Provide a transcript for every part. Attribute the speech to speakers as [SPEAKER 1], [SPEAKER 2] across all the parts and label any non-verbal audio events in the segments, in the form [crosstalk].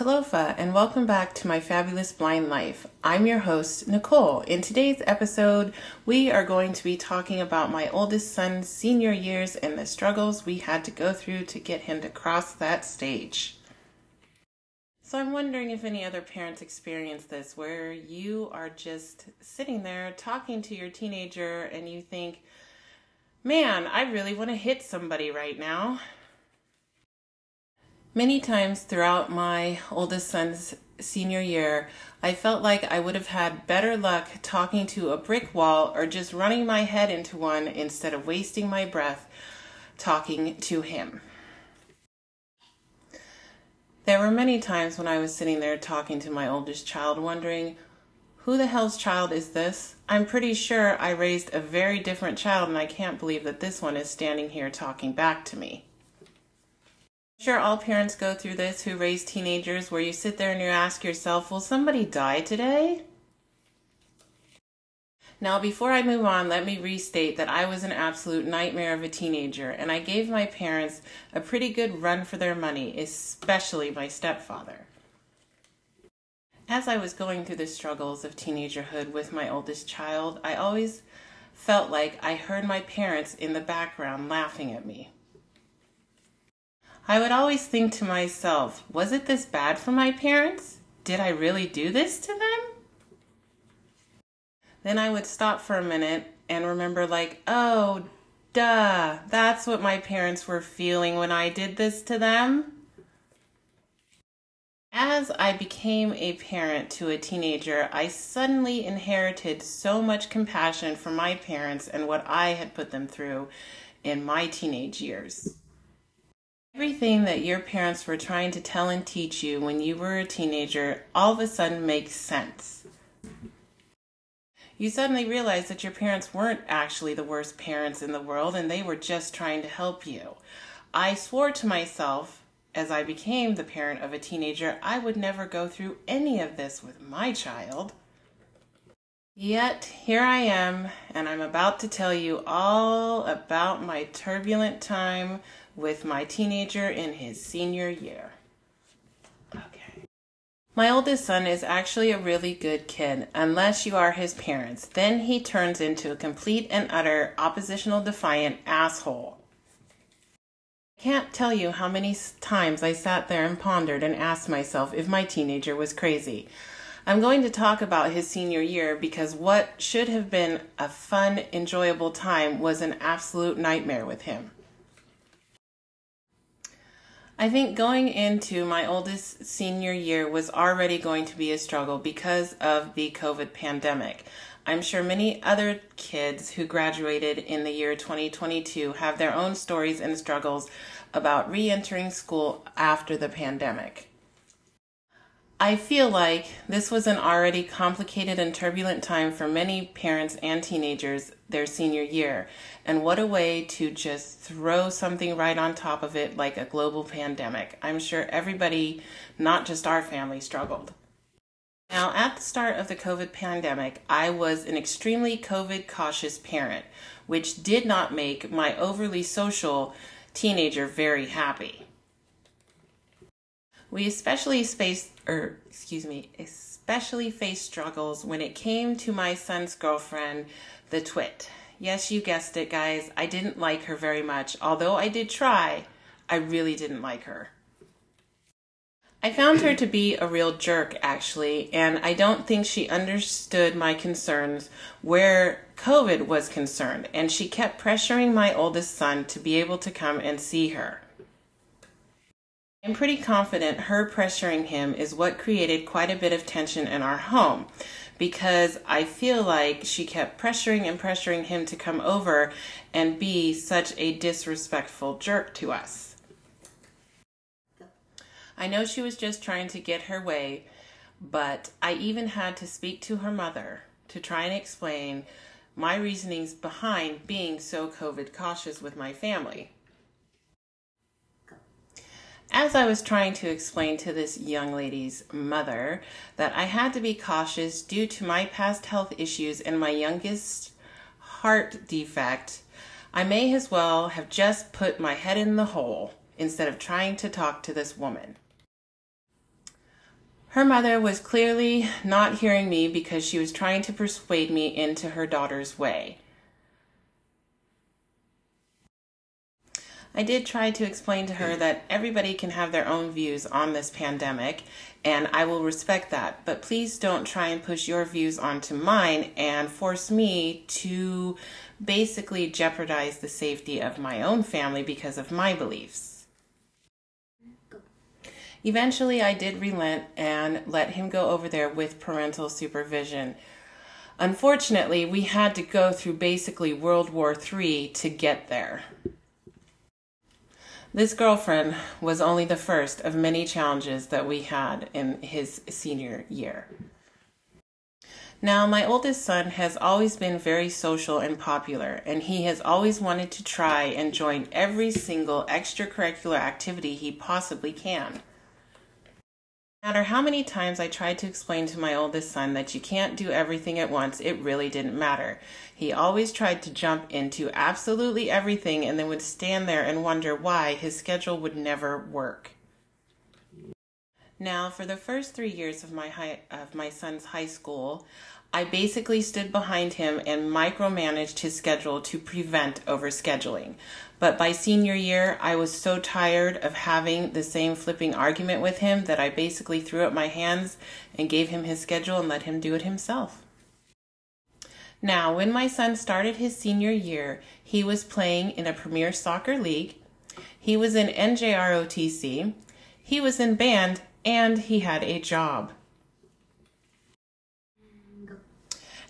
[SPEAKER 1] Talofa, and welcome back to my fabulous blind life. I'm your host, Nicole. In today's episode, we are going to be talking about my oldest son's senior years and the struggles we had to go through to get him to cross that stage. So, I'm wondering if any other parents experience this where you are just sitting there talking to your teenager and you think, man, I really want to hit somebody right now. Many times throughout my oldest son's senior year, I felt like I would have had better luck talking to a brick wall or just running my head into one instead of wasting my breath talking to him. There were many times when I was sitting there talking to my oldest child, wondering, who the hell's child is this? I'm pretty sure I raised a very different child, and I can't believe that this one is standing here talking back to me. Sure, all parents go through this who raise teenagers where you sit there and you ask yourself, will somebody die today? Now, before I move on, let me restate that I was an absolute nightmare of a teenager, and I gave my parents a pretty good run for their money, especially my stepfather. As I was going through the struggles of teenagerhood with my oldest child, I always felt like I heard my parents in the background laughing at me. I would always think to myself, was it this bad for my parents? Did I really do this to them? Then I would stop for a minute and remember, like, oh, duh, that's what my parents were feeling when I did this to them. As I became a parent to a teenager, I suddenly inherited so much compassion for my parents and what I had put them through in my teenage years. Everything that your parents were trying to tell and teach you when you were a teenager all of a sudden makes sense. You suddenly realize that your parents weren't actually the worst parents in the world and they were just trying to help you. I swore to myself as I became the parent of a teenager, I would never go through any of this with my child. Yet here I am, and I'm about to tell you all about my turbulent time with my teenager in his senior year. Okay. My oldest son is actually a really good kid, unless you are his parents. Then he turns into a complete and utter oppositional defiant asshole. I can't tell you how many times I sat there and pondered and asked myself if my teenager was crazy. I'm going to talk about his senior year because what should have been a fun, enjoyable time was an absolute nightmare with him. I think going into my oldest senior year was already going to be a struggle because of the COVID pandemic. I'm sure many other kids who graduated in the year 2022 have their own stories and struggles about re entering school after the pandemic. I feel like this was an already complicated and turbulent time for many parents and teenagers their senior year. And what a way to just throw something right on top of it like a global pandemic. I'm sure everybody, not just our family, struggled. Now, at the start of the COVID pandemic, I was an extremely COVID cautious parent, which did not make my overly social teenager very happy. We especially faced, or excuse me, especially faced struggles when it came to my son's girlfriend, the twit. Yes, you guessed it, guys. I didn't like her very much. Although I did try, I really didn't like her. I found her to be a real jerk, actually, and I don't think she understood my concerns where COVID was concerned, and she kept pressuring my oldest son to be able to come and see her. I'm pretty confident her pressuring him is what created quite a bit of tension in our home because I feel like she kept pressuring and pressuring him to come over and be such a disrespectful jerk to us. I know she was just trying to get her way, but I even had to speak to her mother to try and explain my reasonings behind being so COVID cautious with my family. As I was trying to explain to this young lady's mother that I had to be cautious due to my past health issues and my youngest heart defect, I may as well have just put my head in the hole instead of trying to talk to this woman. Her mother was clearly not hearing me because she was trying to persuade me into her daughter's way. I did try to explain to her that everybody can have their own views on this pandemic, and I will respect that. But please don't try and push your views onto mine and force me to basically jeopardize the safety of my own family because of my beliefs. Eventually, I did relent and let him go over there with parental supervision. Unfortunately, we had to go through basically World War III to get there. This girlfriend was only the first of many challenges that we had in his senior year. Now, my oldest son has always been very social and popular, and he has always wanted to try and join every single extracurricular activity he possibly can. No matter how many times I tried to explain to my oldest son that you can't do everything at once, it really didn't matter. He always tried to jump into absolutely everything and then would stand there and wonder why his schedule would never work. Now, for the first three years of my high, of my son's high school, I basically stood behind him and micromanaged his schedule to prevent overscheduling. But by senior year, I was so tired of having the same flipping argument with him that I basically threw up my hands and gave him his schedule and let him do it himself. Now, when my son started his senior year, he was playing in a Premier Soccer League, he was in NJROTC, he was in band, and he had a job.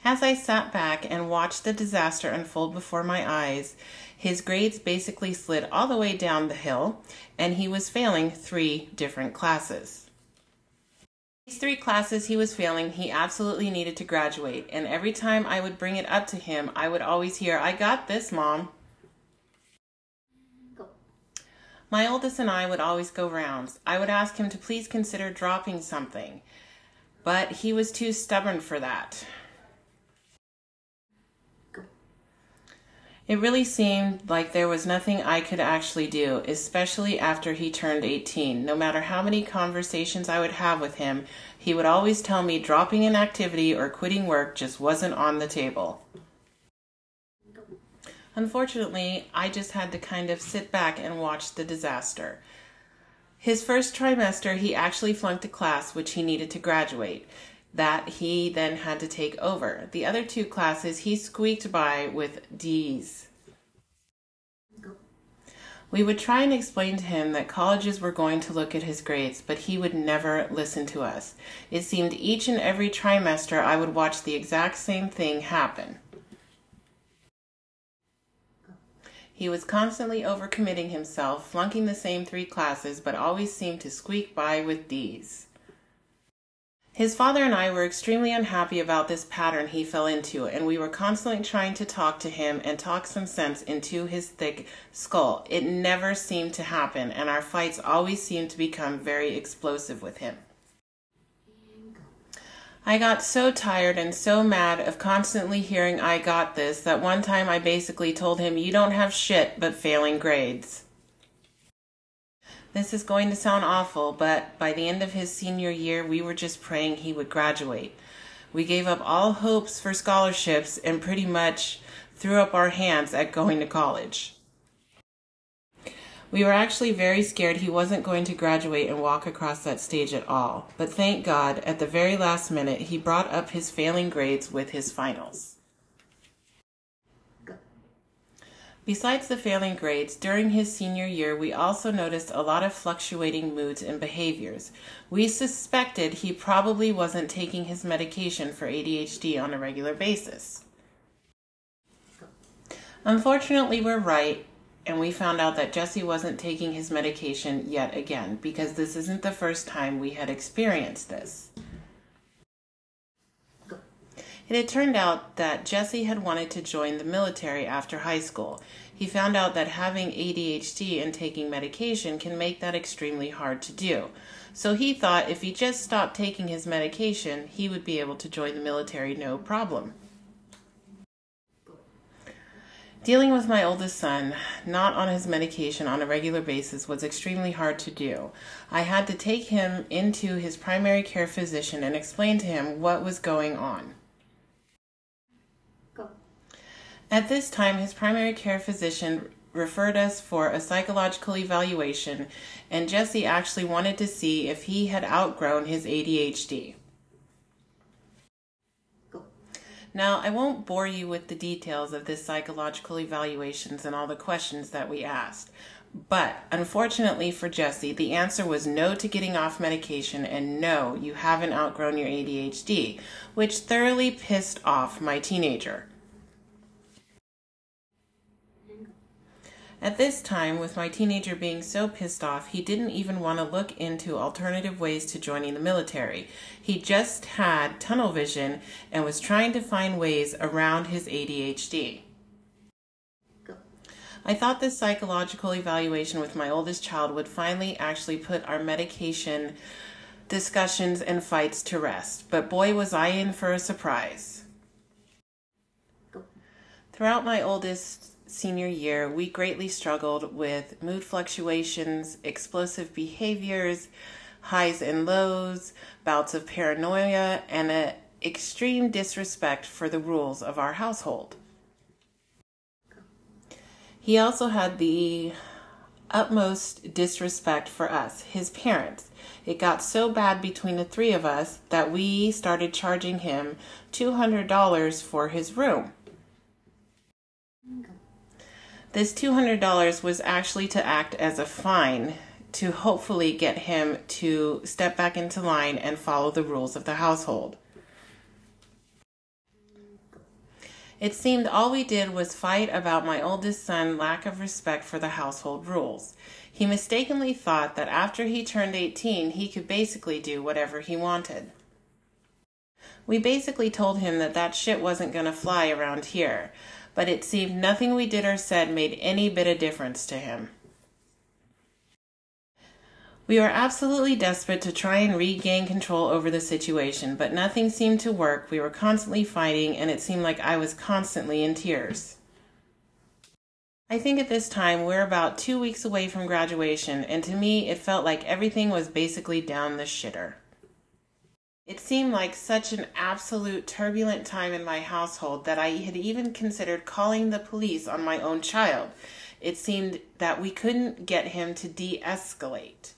[SPEAKER 1] As I sat back and watched the disaster unfold before my eyes, his grades basically slid all the way down the hill, and he was failing three different classes. These three classes he was failing, he absolutely needed to graduate, and every time I would bring it up to him, I would always hear, I got this, Mom. My oldest and I would always go rounds. I would ask him to please consider dropping something, but he was too stubborn for that. It really seemed like there was nothing I could actually do, especially after he turned 18. No matter how many conversations I would have with him, he would always tell me dropping an activity or quitting work just wasn't on the table. Unfortunately, I just had to kind of sit back and watch the disaster. His first trimester, he actually flunked a class which he needed to graduate that he then had to take over. The other two classes he squeaked by with D's. We would try and explain to him that colleges were going to look at his grades, but he would never listen to us. It seemed each and every trimester I would watch the exact same thing happen. He was constantly overcommitting himself, flunking the same three classes, but always seemed to squeak by with D's. His father and I were extremely unhappy about this pattern he fell into, and we were constantly trying to talk to him and talk some sense into his thick skull. It never seemed to happen, and our fights always seemed to become very explosive with him. I got so tired and so mad of constantly hearing I got this that one time I basically told him, You don't have shit but failing grades. This is going to sound awful, but by the end of his senior year, we were just praying he would graduate. We gave up all hopes for scholarships and pretty much threw up our hands at going to college. We were actually very scared he wasn't going to graduate and walk across that stage at all, but thank God, at the very last minute, he brought up his failing grades with his finals. Besides the failing grades, during his senior year, we also noticed a lot of fluctuating moods and behaviors. We suspected he probably wasn't taking his medication for ADHD on a regular basis. Unfortunately, we're right, and we found out that Jesse wasn't taking his medication yet again because this isn't the first time we had experienced this. It had turned out that Jesse had wanted to join the military after high school. He found out that having ADHD and taking medication can make that extremely hard to do. So he thought if he just stopped taking his medication, he would be able to join the military no problem. Dealing with my oldest son, not on his medication on a regular basis, was extremely hard to do. I had to take him into his primary care physician and explain to him what was going on.
[SPEAKER 2] Go.
[SPEAKER 1] At this time, his primary care physician referred us for a psychological evaluation, and Jesse actually wanted to see if he had outgrown his ADHD. Now, I won't bore you with the details of this psychological evaluations and all the questions that we asked. But unfortunately for Jesse, the answer was no to getting off medication and no, you haven't outgrown your ADHD, which thoroughly pissed off my teenager. At this time, with my teenager being so pissed off, he didn't even want to look into alternative ways to joining the military. He just had tunnel vision and was trying to find ways around his ADHD. I thought this psychological evaluation with my oldest child would finally actually put our medication discussions and fights to rest, but boy, was I in for a surprise. Throughout my oldest senior year, we greatly struggled with mood fluctuations, explosive behaviors, highs and lows, bouts of paranoia, and an extreme disrespect for the rules of our household. He also had the utmost disrespect for us, his parents. It got so bad between the three of us that we started charging him $200 for his room. This $200 was actually to act as a fine to hopefully get him to step back into line and follow the rules of the household. It seemed all we did was fight about my oldest son's lack of respect for the household rules. He mistakenly thought that after he turned 18, he could basically do whatever he wanted. We basically told him that that shit wasn't to fly around here, but it seemed nothing we did or said made any bit of difference to him. We were absolutely desperate to try and regain control over the situation, but nothing seemed to work. We were constantly fighting, and it seemed like I was constantly in tears. I think at this time we're about two weeks away from graduation, and to me it felt like everything was basically down the shitter. It seemed like such an absolute turbulent time in my household that I had even considered calling the police on my own child. It seemed that we couldn't get him to de escalate.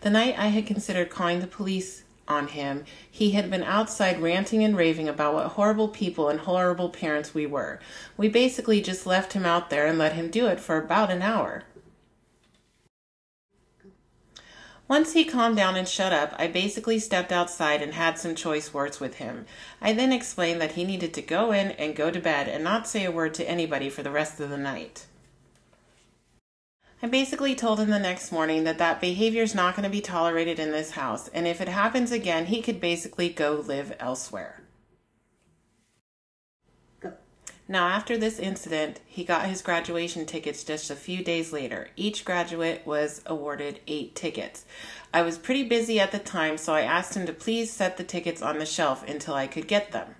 [SPEAKER 1] The night I had considered calling the police on him, he had been outside ranting and raving about what horrible people and horrible parents we were. We basically just left him out there and let him do it for about an hour. Once he calmed down and shut up, I basically stepped outside and had some choice words with him. I then explained that he needed to go in and go to bed and not say a word to anybody for the rest of the night. I basically told him the next morning that that behavior is not going to be tolerated in this house, and if it happens again, he could basically go live elsewhere.
[SPEAKER 2] Go.
[SPEAKER 1] Now, after this incident, he got his graduation tickets just a few days later. Each graduate was awarded eight tickets. I was pretty busy at the time, so I asked him to please set the tickets on the shelf until I could get them.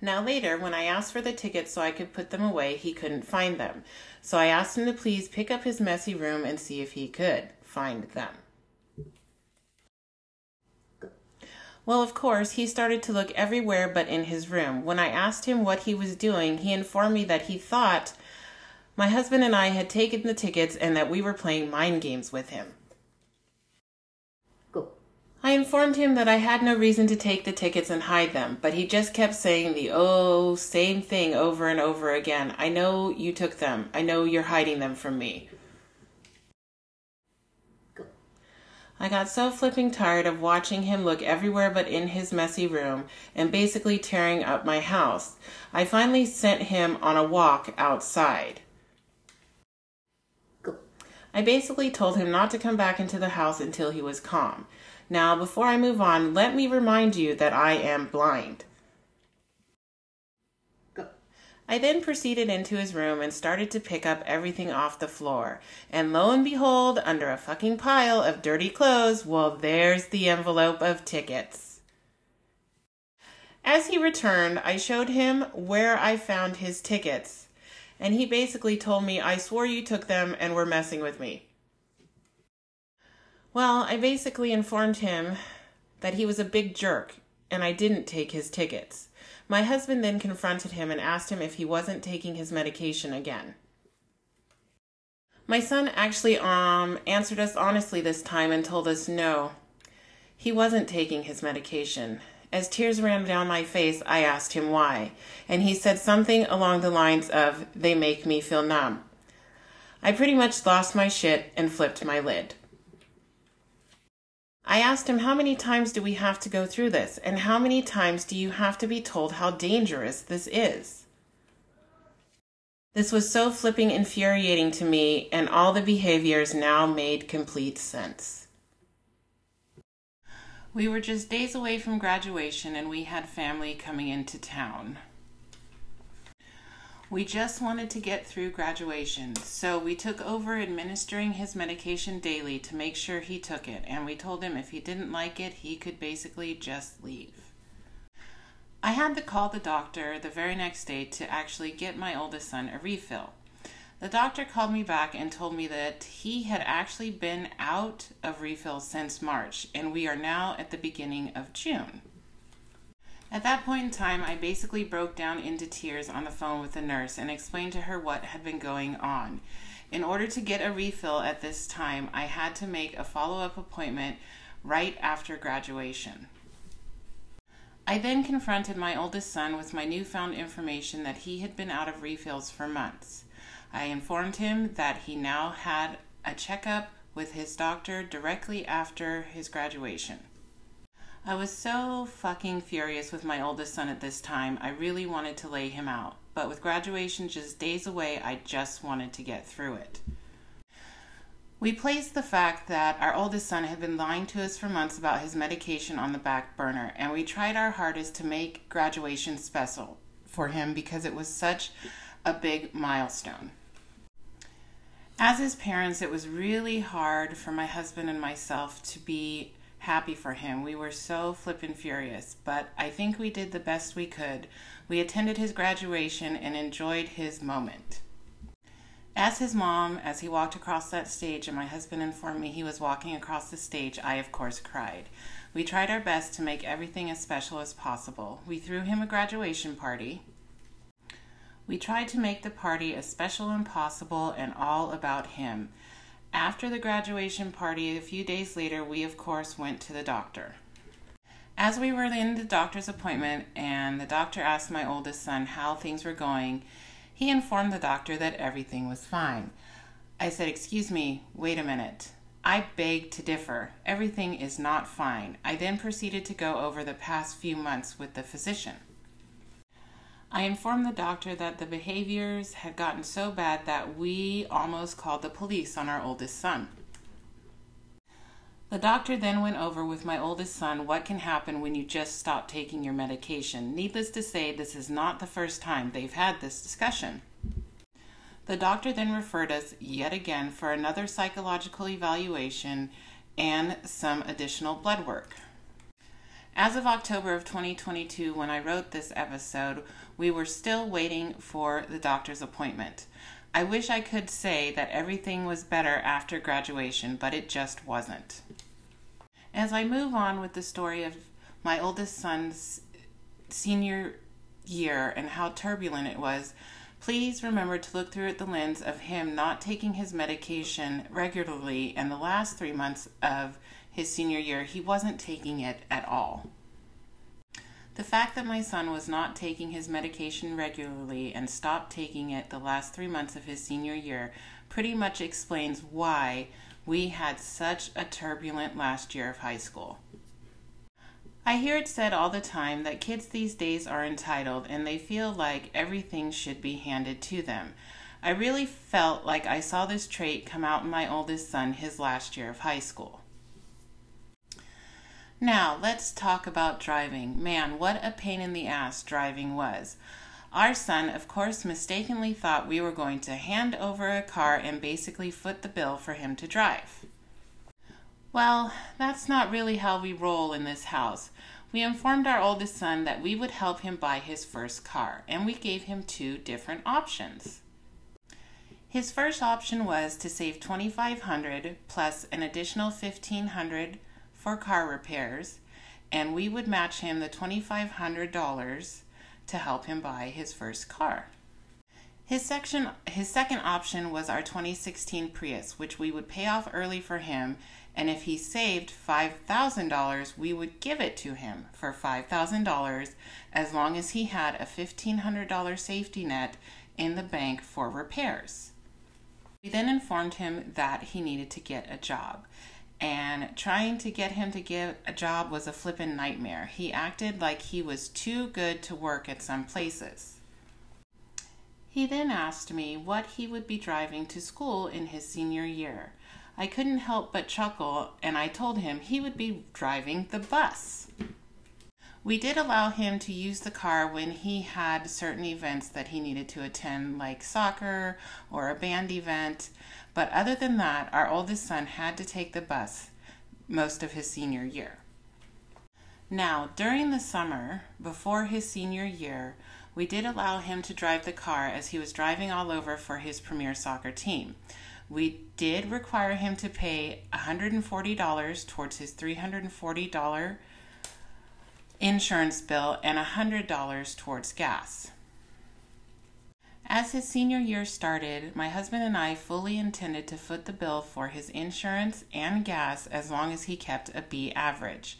[SPEAKER 1] Now, later, when I asked for the tickets so I could put them away, he couldn't find them. So I asked him to please pick up his messy room and see if he could find them. Well, of course, he started to look everywhere but in his room. When I asked him what he was doing, he informed me that he thought my husband and I had taken the tickets and that we were playing mind games with him.
[SPEAKER 2] Go.
[SPEAKER 1] I informed him that I had no reason to take the tickets and hide them, but he just kept saying the oh, same thing over and over again. I know you took them. I know you're hiding them from me.
[SPEAKER 2] Go.
[SPEAKER 1] I got so flipping tired of watching him look everywhere but in his messy room and basically tearing up my house. I finally sent him on a walk outside.
[SPEAKER 2] Go.
[SPEAKER 1] I basically told him not to come back into the house until he was calm. Now, before I move on, let me remind you that I am blind.
[SPEAKER 2] Go.
[SPEAKER 1] I then proceeded into his room and started to pick up everything off the floor. And lo and behold, under a fucking pile of dirty clothes, well, there's the envelope of tickets. As he returned, I showed him where I found his tickets, and he basically told me I swore you took them and were messing with me. Well, I basically informed him that he was a big jerk and I didn't take his tickets. My husband then confronted him and asked him if he wasn't taking his medication again. My son actually um answered us honestly this time and told us no. He wasn't taking his medication. As tears ran down my face, I asked him why, and he said something along the lines of they make me feel numb. I pretty much lost my shit and flipped my lid. I asked him, How many times do we have to go through this? And how many times do you have to be told how dangerous this is? This was so flipping infuriating to me, and all the behaviors now made complete sense. We were just days away from graduation, and we had family coming into town. We just wanted to get through graduation, so we took over administering his medication daily to make sure he took it, and we told him if he didn't like it, he could basically just leave. I had to call the doctor the very next day to actually get my oldest son a refill. The doctor called me back and told me that he had actually been out of refills since March, and we are now at the beginning of June. At that point in time, I basically broke down into tears on the phone with the nurse and explained to her what had been going on. In order to get a refill at this time, I had to make a follow up appointment right after graduation. I then confronted my oldest son with my newfound information that he had been out of refills for months. I informed him that he now had a checkup with his doctor directly after his graduation. I was so fucking furious with my oldest son at this time. I really wanted to lay him out. But with graduation just days away, I just wanted to get through it. We placed the fact that our oldest son had been lying to us for months about his medication on the back burner, and we tried our hardest to make graduation special for him because it was such a big milestone. As his parents, it was really hard for my husband and myself to be happy for him. We were so flippin' furious, but I think we did the best we could. We attended his graduation and enjoyed his moment. As his mom, as he walked across that stage and my husband informed me he was walking across the stage, I of course cried. We tried our best to make everything as special as possible. We threw him a graduation party. We tried to make the party as special and possible and all about him. After the graduation party, a few days later, we of course went to the doctor. As we were in the doctor's appointment and the doctor asked my oldest son how things were going, he informed the doctor that everything was fine. I said, Excuse me, wait a minute. I beg to differ. Everything is not fine. I then proceeded to go over the past few months with the physician. I informed the doctor that the behaviors had gotten so bad that we almost called the police on our oldest son. The doctor then went over with my oldest son what can happen when you just stop taking your medication. Needless to say, this is not the first time they've had this discussion. The doctor then referred us yet again for another psychological evaluation and some additional blood work. As of October of 2022, when I wrote this episode, we were still waiting for the doctor's appointment. I wish I could say that everything was better after graduation, but it just wasn't. As I move on with the story of my oldest son's senior year and how turbulent it was, please remember to look through the lens of him not taking his medication regularly and the last three months of his senior year, he wasn't taking it at all. The fact that my son was not taking his medication regularly and stopped taking it the last three months of his senior year pretty much explains why we had such a turbulent last year of high school. I hear it said all the time that kids these days are entitled and they feel like everything should be handed to them. I really felt like I saw this trait come out in my oldest son his last year of high school. Now, let's talk about driving. Man, what a pain in the ass driving was. Our son, of course, mistakenly thought we were going to hand over a car and basically foot the bill for him to drive. Well, that's not really how we roll in this house. We informed our oldest son that we would help him buy his first car, and we gave him two different options. His first option was to save 2500 plus an additional 1500 for car repairs, and we would match him the $2500 to help him buy his first car. His section his second option was our 2016 Prius, which we would pay off early for him, and if he saved $5,000, we would give it to him for $5,000 as long as he had a $1,500 safety net in the bank for repairs. We then informed him that he needed to get a job. And trying to get him to get a job was a flippin' nightmare. He acted like he was too good to work at some places. He then asked me what he would be driving to school in his senior year. I couldn't help but chuckle, and I told him he would be driving the bus. We did allow him to use the car when he had certain events that he needed to attend, like soccer or a band event, but other than that, our oldest son had to take the bus most of his senior year. Now, during the summer, before his senior year, we did allow him to drive the car as he was driving all over for his premier soccer team. We did require him to pay $140 towards his $340 insurance bill and $100 towards gas. As his senior year started, my husband and I fully intended to foot the bill for his insurance and gas as long as he kept a B average.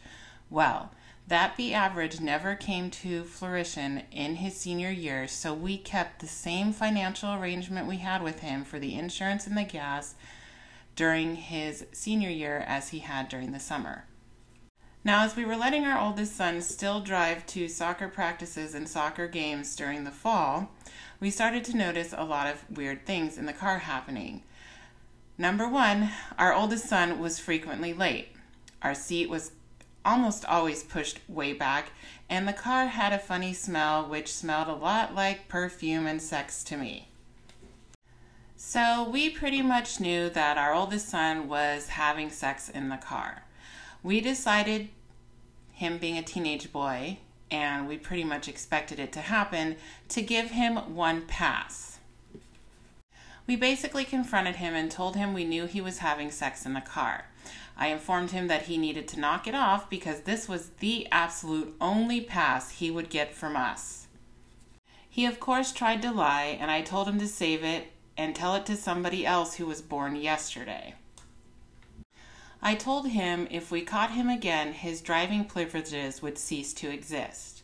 [SPEAKER 1] Well, that B average never came to fruition in his senior year, so we kept the same financial arrangement we had with him for the insurance and the gas during his senior year as he had during the summer. Now, as we were letting our oldest son still drive to soccer practices and soccer games during the fall, we started to notice a lot of weird things in the car happening. Number one, our oldest son was frequently late. Our seat was almost always pushed way back, and the car had a funny smell which smelled a lot like perfume and sex to me. So we pretty much knew that our oldest son was having sex in the car. We decided, him being a teenage boy, and we pretty much expected it to happen, to give him one pass. We basically confronted him and told him we knew he was having sex in the car. I informed him that he needed to knock it off because this was the absolute only pass he would get from us. He, of course, tried to lie, and I told him to save it and tell it to somebody else who was born yesterday. I told him if we caught him again, his driving privileges would cease to exist.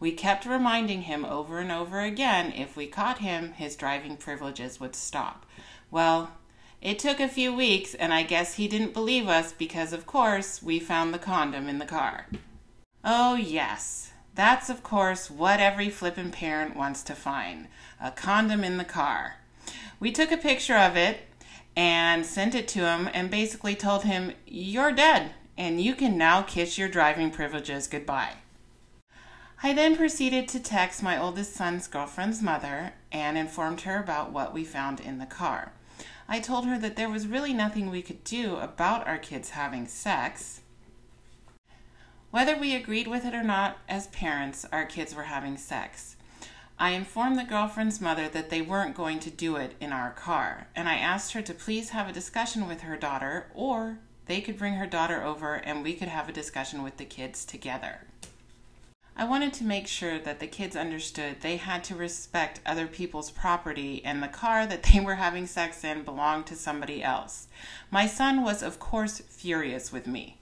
[SPEAKER 1] We kept reminding him over and over again if we caught him, his driving privileges would stop. Well, it took a few weeks, and I guess he didn't believe us because, of course, we found the condom in the car. Oh, yes. That's, of course, what every flippin' parent wants to find a condom in the car. We took a picture of it and sent it to him and basically told him, You're dead, and you can now kiss your driving privileges goodbye. I then proceeded to text my oldest son's girlfriend's mother and informed her about what we found in the car. I told her that there was really nothing we could do about our kids having sex. Whether we agreed with it or not, as parents, our kids were having sex. I informed the girlfriend's mother that they weren't going to do it in our car, and I asked her to please have a discussion with her daughter, or they could bring her daughter over and we could have a discussion with the kids together. I wanted to make sure that the kids understood they had to respect other people's property and the car that they were having sex in belonged to somebody else. My son was, of course, furious with me.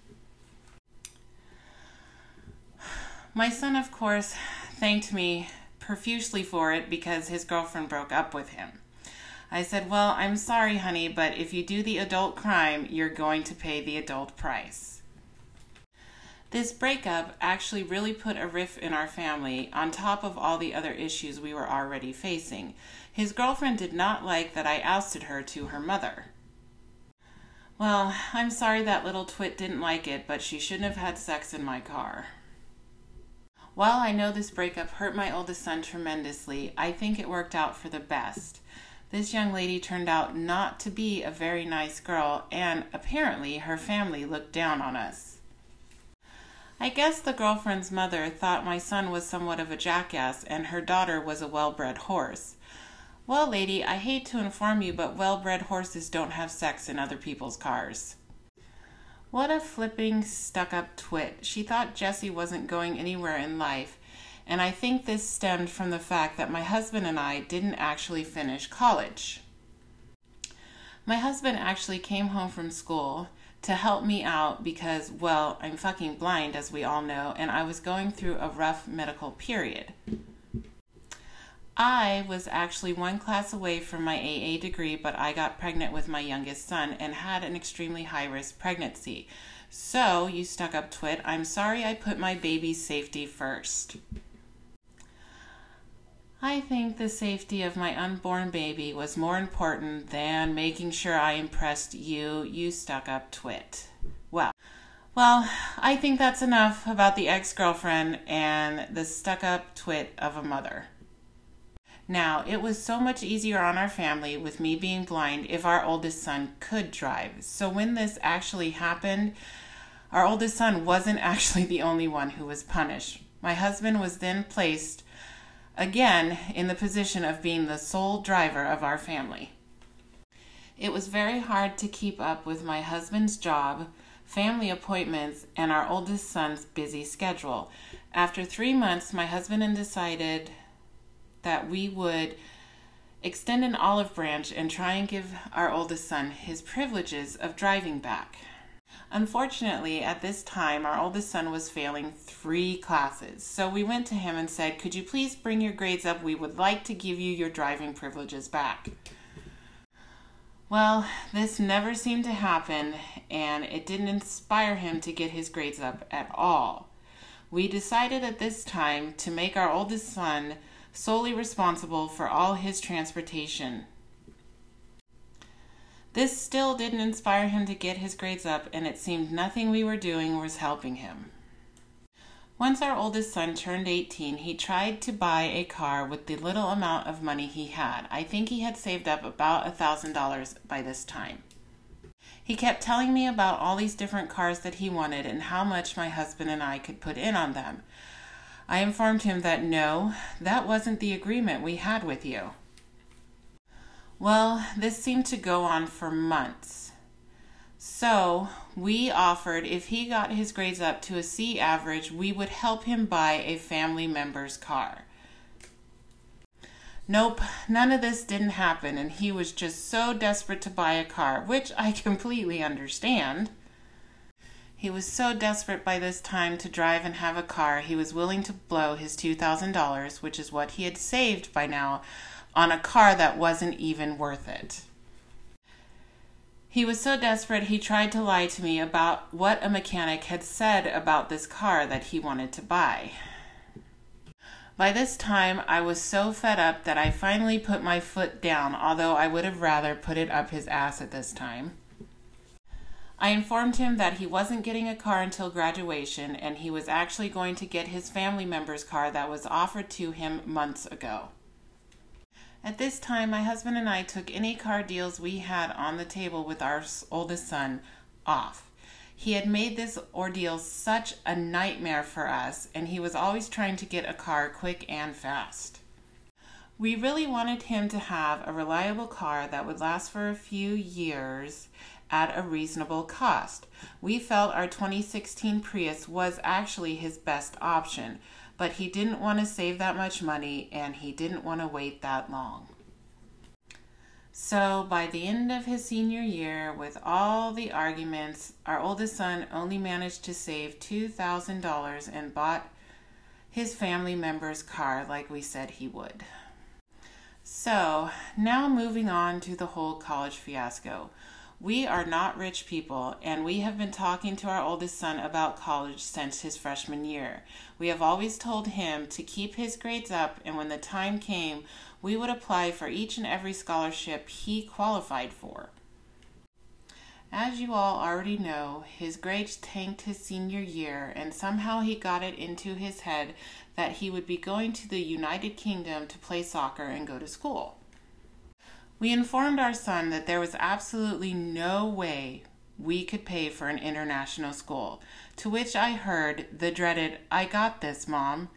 [SPEAKER 1] My son, of course, thanked me profusely for it because his girlfriend broke up with him. I said, Well, I'm sorry, honey, but if you do the adult crime, you're going to pay the adult price. This breakup actually really put a rift in our family on top of all the other issues we were already facing. His girlfriend did not like that I ousted her to her mother. Well, I'm sorry that little twit didn't like it, but she shouldn't have had sex in my car. While I know this breakup hurt my oldest son tremendously, I think it worked out for the best. This young lady turned out not to be a very nice girl, and apparently her family looked down on us. I guess the girlfriend's mother thought my son was somewhat of a jackass and her daughter was a well bred horse. Well, lady, I hate to inform you, but well bred horses don't have sex in other people's cars. What a flipping stuck up twit. She thought Jesse wasn't going anywhere in life, and I think this stemmed from the fact that my husband and I didn't actually finish college. My husband actually came home from school to help me out because, well, I'm fucking blind, as we all know, and I was going through a rough medical period. I was actually one class away from my AA degree, but I got pregnant with my youngest son and had an extremely high risk pregnancy. So, you stuck up twit, I'm sorry I put my baby's safety first. I think the safety of my unborn baby was more important than making sure I impressed you, you stuck up twit. Well, well, I think that's enough about the ex girlfriend and the stuck up twit of a mother. Now, it was so much easier on our family with me being blind if our oldest son could drive. So when this actually happened, our oldest son wasn't [laughs] actually the only one who was punished. My husband was then placed again in the position of being the sole driver of our family. It was very hard to keep up with my husband's job, family appointments, and our oldest son's busy schedule. After three months, my husband and decided that we would extend an olive branch and try and give our oldest son his privileges of driving back. Unfortunately, at this time, our oldest son was failing three classes. So we went to him and said, Could you please bring your grades up? We would like to give you your driving privileges back. Well, this never seemed to happen, and it didn't inspire him to get his grades up at all. We decided at this time to make our oldest son solely responsible for all his transportation. This still didn't inspire him to get his grades up, and it seemed nothing we were doing was helping him. Once our oldest son turned 18, he tried to buy a car with the little amount of money he had. I think he had saved up about a $1,000 by this time. He kept telling me about all these different cars that he wanted and how much my husband and I could put in on them. I informed him that no, that wasn't the agreement we had with you. Well, this seemed to go on for months. So, we offered if he got his grades up to a C average, we would help him buy a family member's car. Nope, none of this didn't happen, and he was just so desperate to buy a car, which I [laughs] completely understand. He was so desperate by this time to drive and have a car, he was willing to blow his $2,000, which is what he had saved by now, on a car that wasn't even worth it. He was so desperate he tried to lie to me about what a mechanic had said about this car that he wanted to buy. By this time, I was so fed up that I finally put my foot down, although I would have rather put it up his ass at this time. I informed him that he wasn't getting a car until graduation and he was actually going to get his family member's car that was offered to him months ago. At this time, my husband and I took any car deals we had on the table with our oldest son off. He had made this ordeal such a nightmare for us, and he was always trying to get a car quick and fast. We really wanted him to have a reliable car that would last for a few years at a reasonable cost. We felt our 2016 Prius was actually his best option, but he didn't want to save that much money and he didn't want to wait that long. So, by the end of his senior year, with all the arguments, our oldest son only managed to save $2,000 and bought his family member's car like we said he would. So, now moving on to the whole college fiasco. We are not rich people, and we have been talking to our oldest son about college since his freshman year. We have always told him to keep his grades up, and when the time came, we would apply for each and every scholarship he qualified for. As you all already know, his grades tanked his senior year, and somehow he got it into his head that he would be going to the United Kingdom to play soccer and go to school. We informed our son that there was absolutely no way we could pay for an international school. To which I heard the dreaded, I got this, Mom.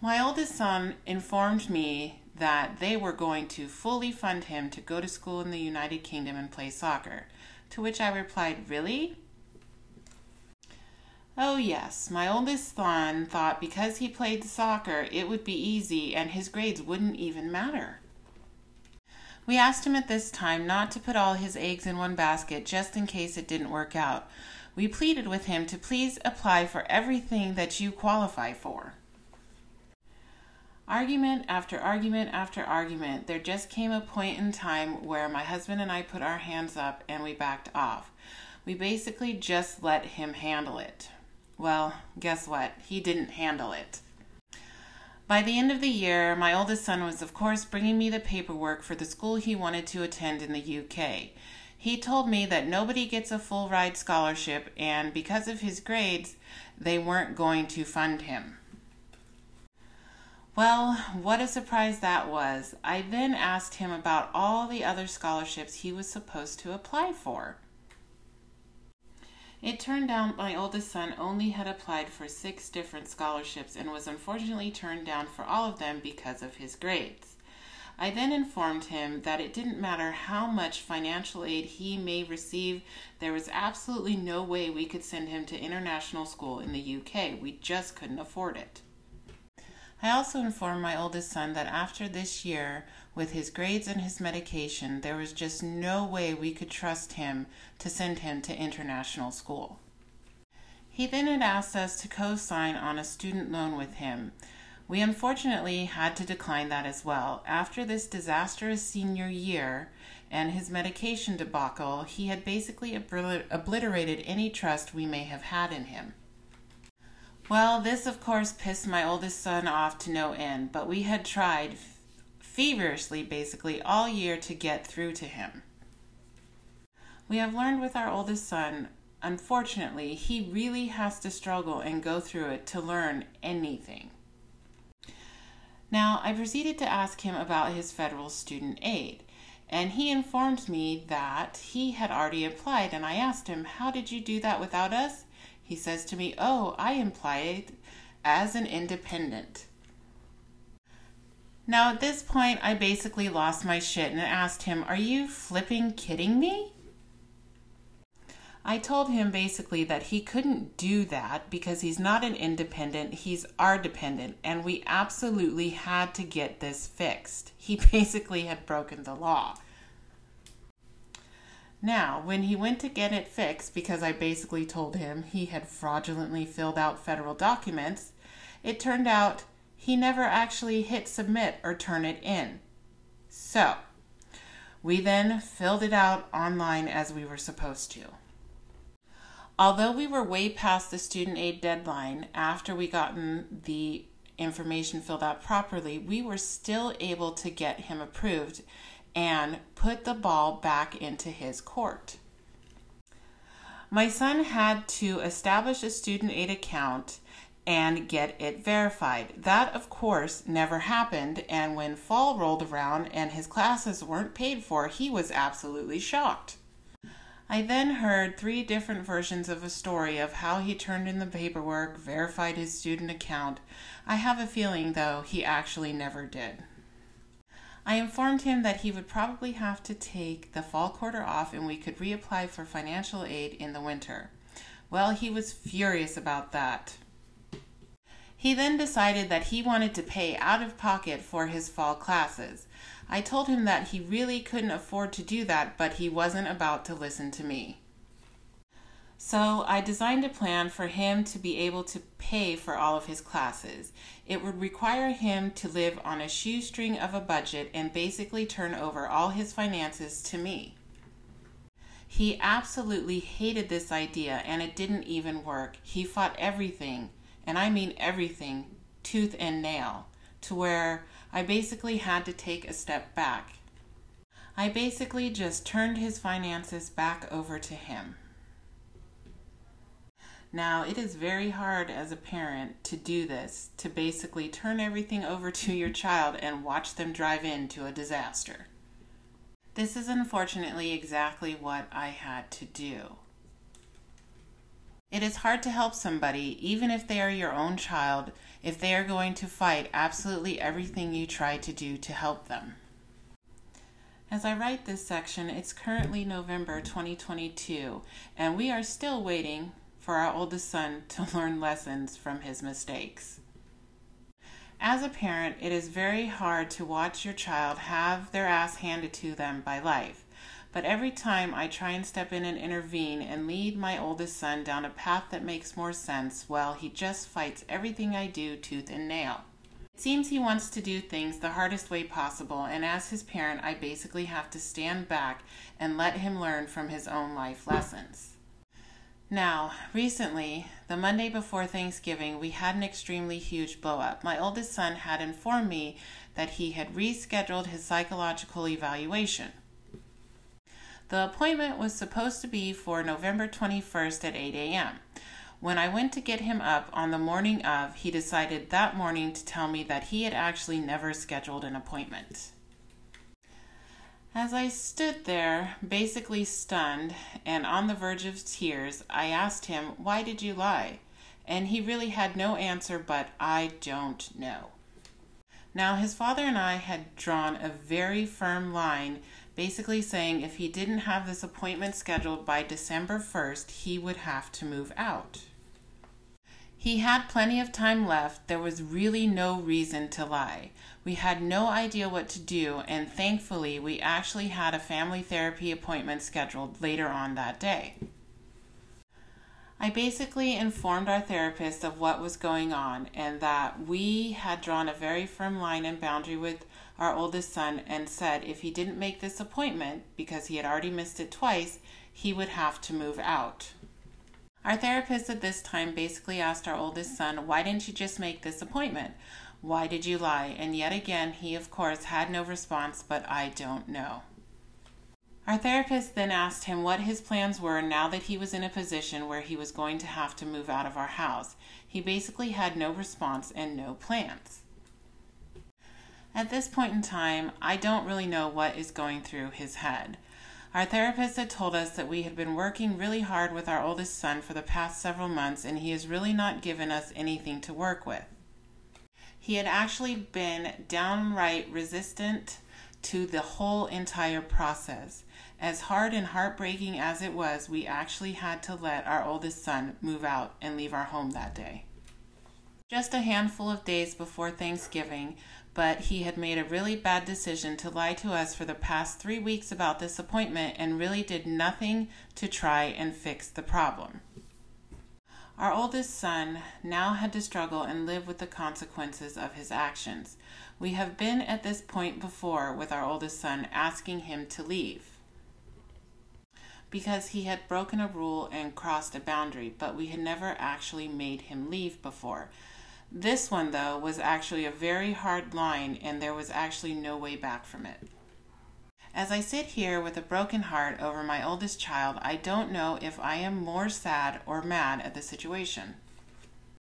[SPEAKER 1] My oldest son informed me that they were going to fully fund him to go to school in the United Kingdom and play soccer. To which I replied, Really? Oh, yes, my oldest son thought because he played soccer it would be easy and his grades wouldn't even matter. We asked him at this time not to put all his eggs in one basket just in case it didn't work out. We pleaded with him to please apply for everything that you qualify for. Argument after argument after argument, there just came a point in time where my husband and I put our hands up and we backed off. We basically just let him handle it. Well, guess what? He didn't handle it. By the end of the year, my oldest son was, of course, bringing me the paperwork for the school he wanted to attend in the UK. He told me that nobody gets a full ride scholarship, and because of his grades, they weren't going to fund him. Well, what a surprise that was. I then asked him about all the other scholarships he was supposed to apply for. It turned out my oldest son only had applied for six different scholarships and was unfortunately turned down for all of them because of his grades. I then informed him that it didn't matter how much financial aid he may receive, there was absolutely no way we could send him to international school in the UK. We just couldn't afford it. I also informed my oldest son that after this year, with his grades and his medication, there was just no way we could trust him to send him to international school. He then had asked us to co sign on a student loan with him. We unfortunately had to decline that as well. After this disastrous senior year and his medication debacle, he had basically obliterated any trust we may have had in him. Well, this of course pissed my oldest son off to no end, but we had tried feverishly basically all year to get through to him. We have learned with our oldest son, unfortunately, he really has to struggle and go through it to learn anything. Now, I proceeded to ask him about his federal student aid, and he informed me that he had already applied, and I asked him, How did you do that without us? He says to me, Oh, I implied as an independent. Now, at this point, I basically lost my shit and asked him, Are you flipping kidding me? I told him basically that he couldn't do that because he's not an independent, he's our dependent, and we absolutely had to get this fixed. [laughs] He basically had broken the law. Now, when he went to get it fixed, because I basically told him he had fraudulently filled out federal documents, it turned out he never actually hit submit or turn it in. So, we then filled it out online as we were supposed to. Although we were way past the student aid deadline after we gotten the information filled out properly, we were still able to get him approved and put the ball back into his court. My son had to establish a student aid account and get it verified. That, of course, never happened, and when fall rolled around and his classes weren't paid for, he was absolutely shocked. I then heard three different versions of a story of how he turned in the paperwork, verified his student account. I have a feeling, though, he actually never did. I informed him that he would probably have to take the fall quarter off and we could reapply for financial aid in the winter. Well, he was furious about that. He then decided that he wanted to pay out of pocket for his fall classes. I told him that he really couldn't afford to do that, but he wasn't about to listen to me. So I designed a plan for him to be able to pay for all of his classes. It would require him to live on a shoestring of a budget and basically turn over all his finances to me. He absolutely hated this idea and it didn't even work. He fought everything, and I mean everything, tooth and nail, to where I basically had to take a step back. I basically just turned his finances back over to him. Now, it is very hard as a parent to do this, to basically turn everything over to your child and watch them drive into a disaster. This is unfortunately exactly what I had to do. It is hard to help somebody, even if they are your own child, if they are going to fight absolutely everything you try to do to help them. As I write this section, it's currently November 2022, and we are still waiting for our oldest son [laughs] to learn lessons from his mistakes. As a parent, it is very hard to watch your child have their ass handed to them by life. But every time I try and step in and intervene and lead my oldest son down a path that makes more sense, well, he just fights everything I do tooth and nail. It seems he wants to do things the hardest way possible, and as his parent, I basically have to stand back and let him learn from his own life lessons. Now, recently, the Monday before Thanksgiving, we had an extremely huge blowup. My oldest son had informed me that he had rescheduled his psychological evaluation. The appointment was supposed to be for November 21st at 8 a.m. When I went to get him up on the morning of, he decided that morning to tell me that he had actually never scheduled an appointment. As I stood there, basically stunned and on the verge of tears, I asked him, Why did you lie? And he really had no answer but, I don't know. Now, his father and I had drawn a very firm line basically saying if he didn't have this appointment scheduled by December 1st, he would have to move out. He had plenty of time left. There was really no reason to lie. We had no idea what to do, and thankfully, we actually had a family therapy appointment scheduled later on that day. I basically informed our therapist of what was going on and that we had drawn a very firm line and boundary with our oldest son and said if he didn't make this appointment, because he had already missed it twice, he would have to move out. Our therapist at this time basically asked our oldest son, Why didn't you just make this appointment? Why did you lie? And yet again, he of course had no response, but I don't know. Our therapist then asked him what his plans were now that he was in a position where he was going to have to move out of our house. He basically had no response and no plans. At this point in time, I don't really know what is going through his head. Our therapist had told us that we had been working really hard with our oldest son for the past several months, and he has really not given us anything to work with. He had actually been downright resistant to the whole entire process. As hard and heartbreaking as it was, we actually had to let our oldest son move out and leave our home that day. Just a handful of days before Thanksgiving, but he had made a really bad decision to lie to us for the past three weeks about this appointment and really did nothing to try and fix the problem. Our oldest son now had to struggle and live with the consequences of his actions. We have been at this point before with our oldest son asking him to leave because he had broken a rule and crossed a boundary, but we had never actually made him leave before. This one, though, was actually a very hard line, and there was actually no way back from it. As I sit here with a broken heart over my oldest child, I don't know if I am more sad or mad at the situation.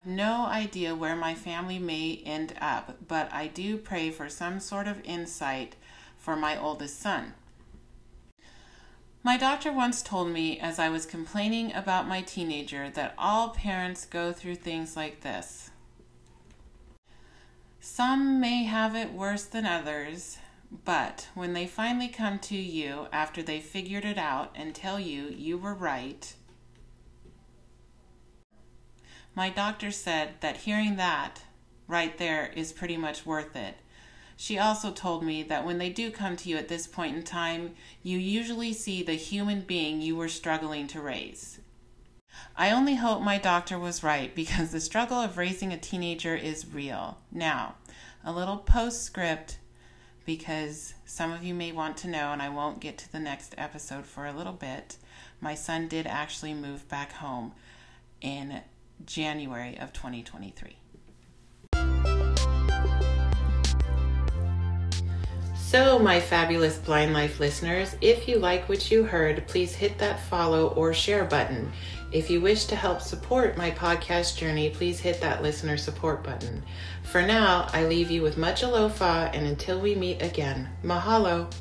[SPEAKER 1] No idea where my family may end up, but I do pray for some sort of insight for my oldest son. My doctor once told me as I was complaining about my teenager that all parents go through things like this. Some may have it worse than others, but when they finally come to you after they figured it out and tell you you were right, my doctor said that hearing that right there is pretty much worth it. She also told me that when they do come to you at this point in time, you usually see the human being you were struggling to raise. I only hope my doctor was right because the struggle of raising a teenager is real. Now, a little postscript because some of you may want to know, and I won't get to the next episode for a little bit. My son did actually move back home in January of 2023. So, my fabulous Blind Life listeners, if you like what you heard, please hit that follow or share button. If you wish to help support my podcast journey, please hit that listener support button. For now, I leave you with much alofa, and until we meet again, mahalo.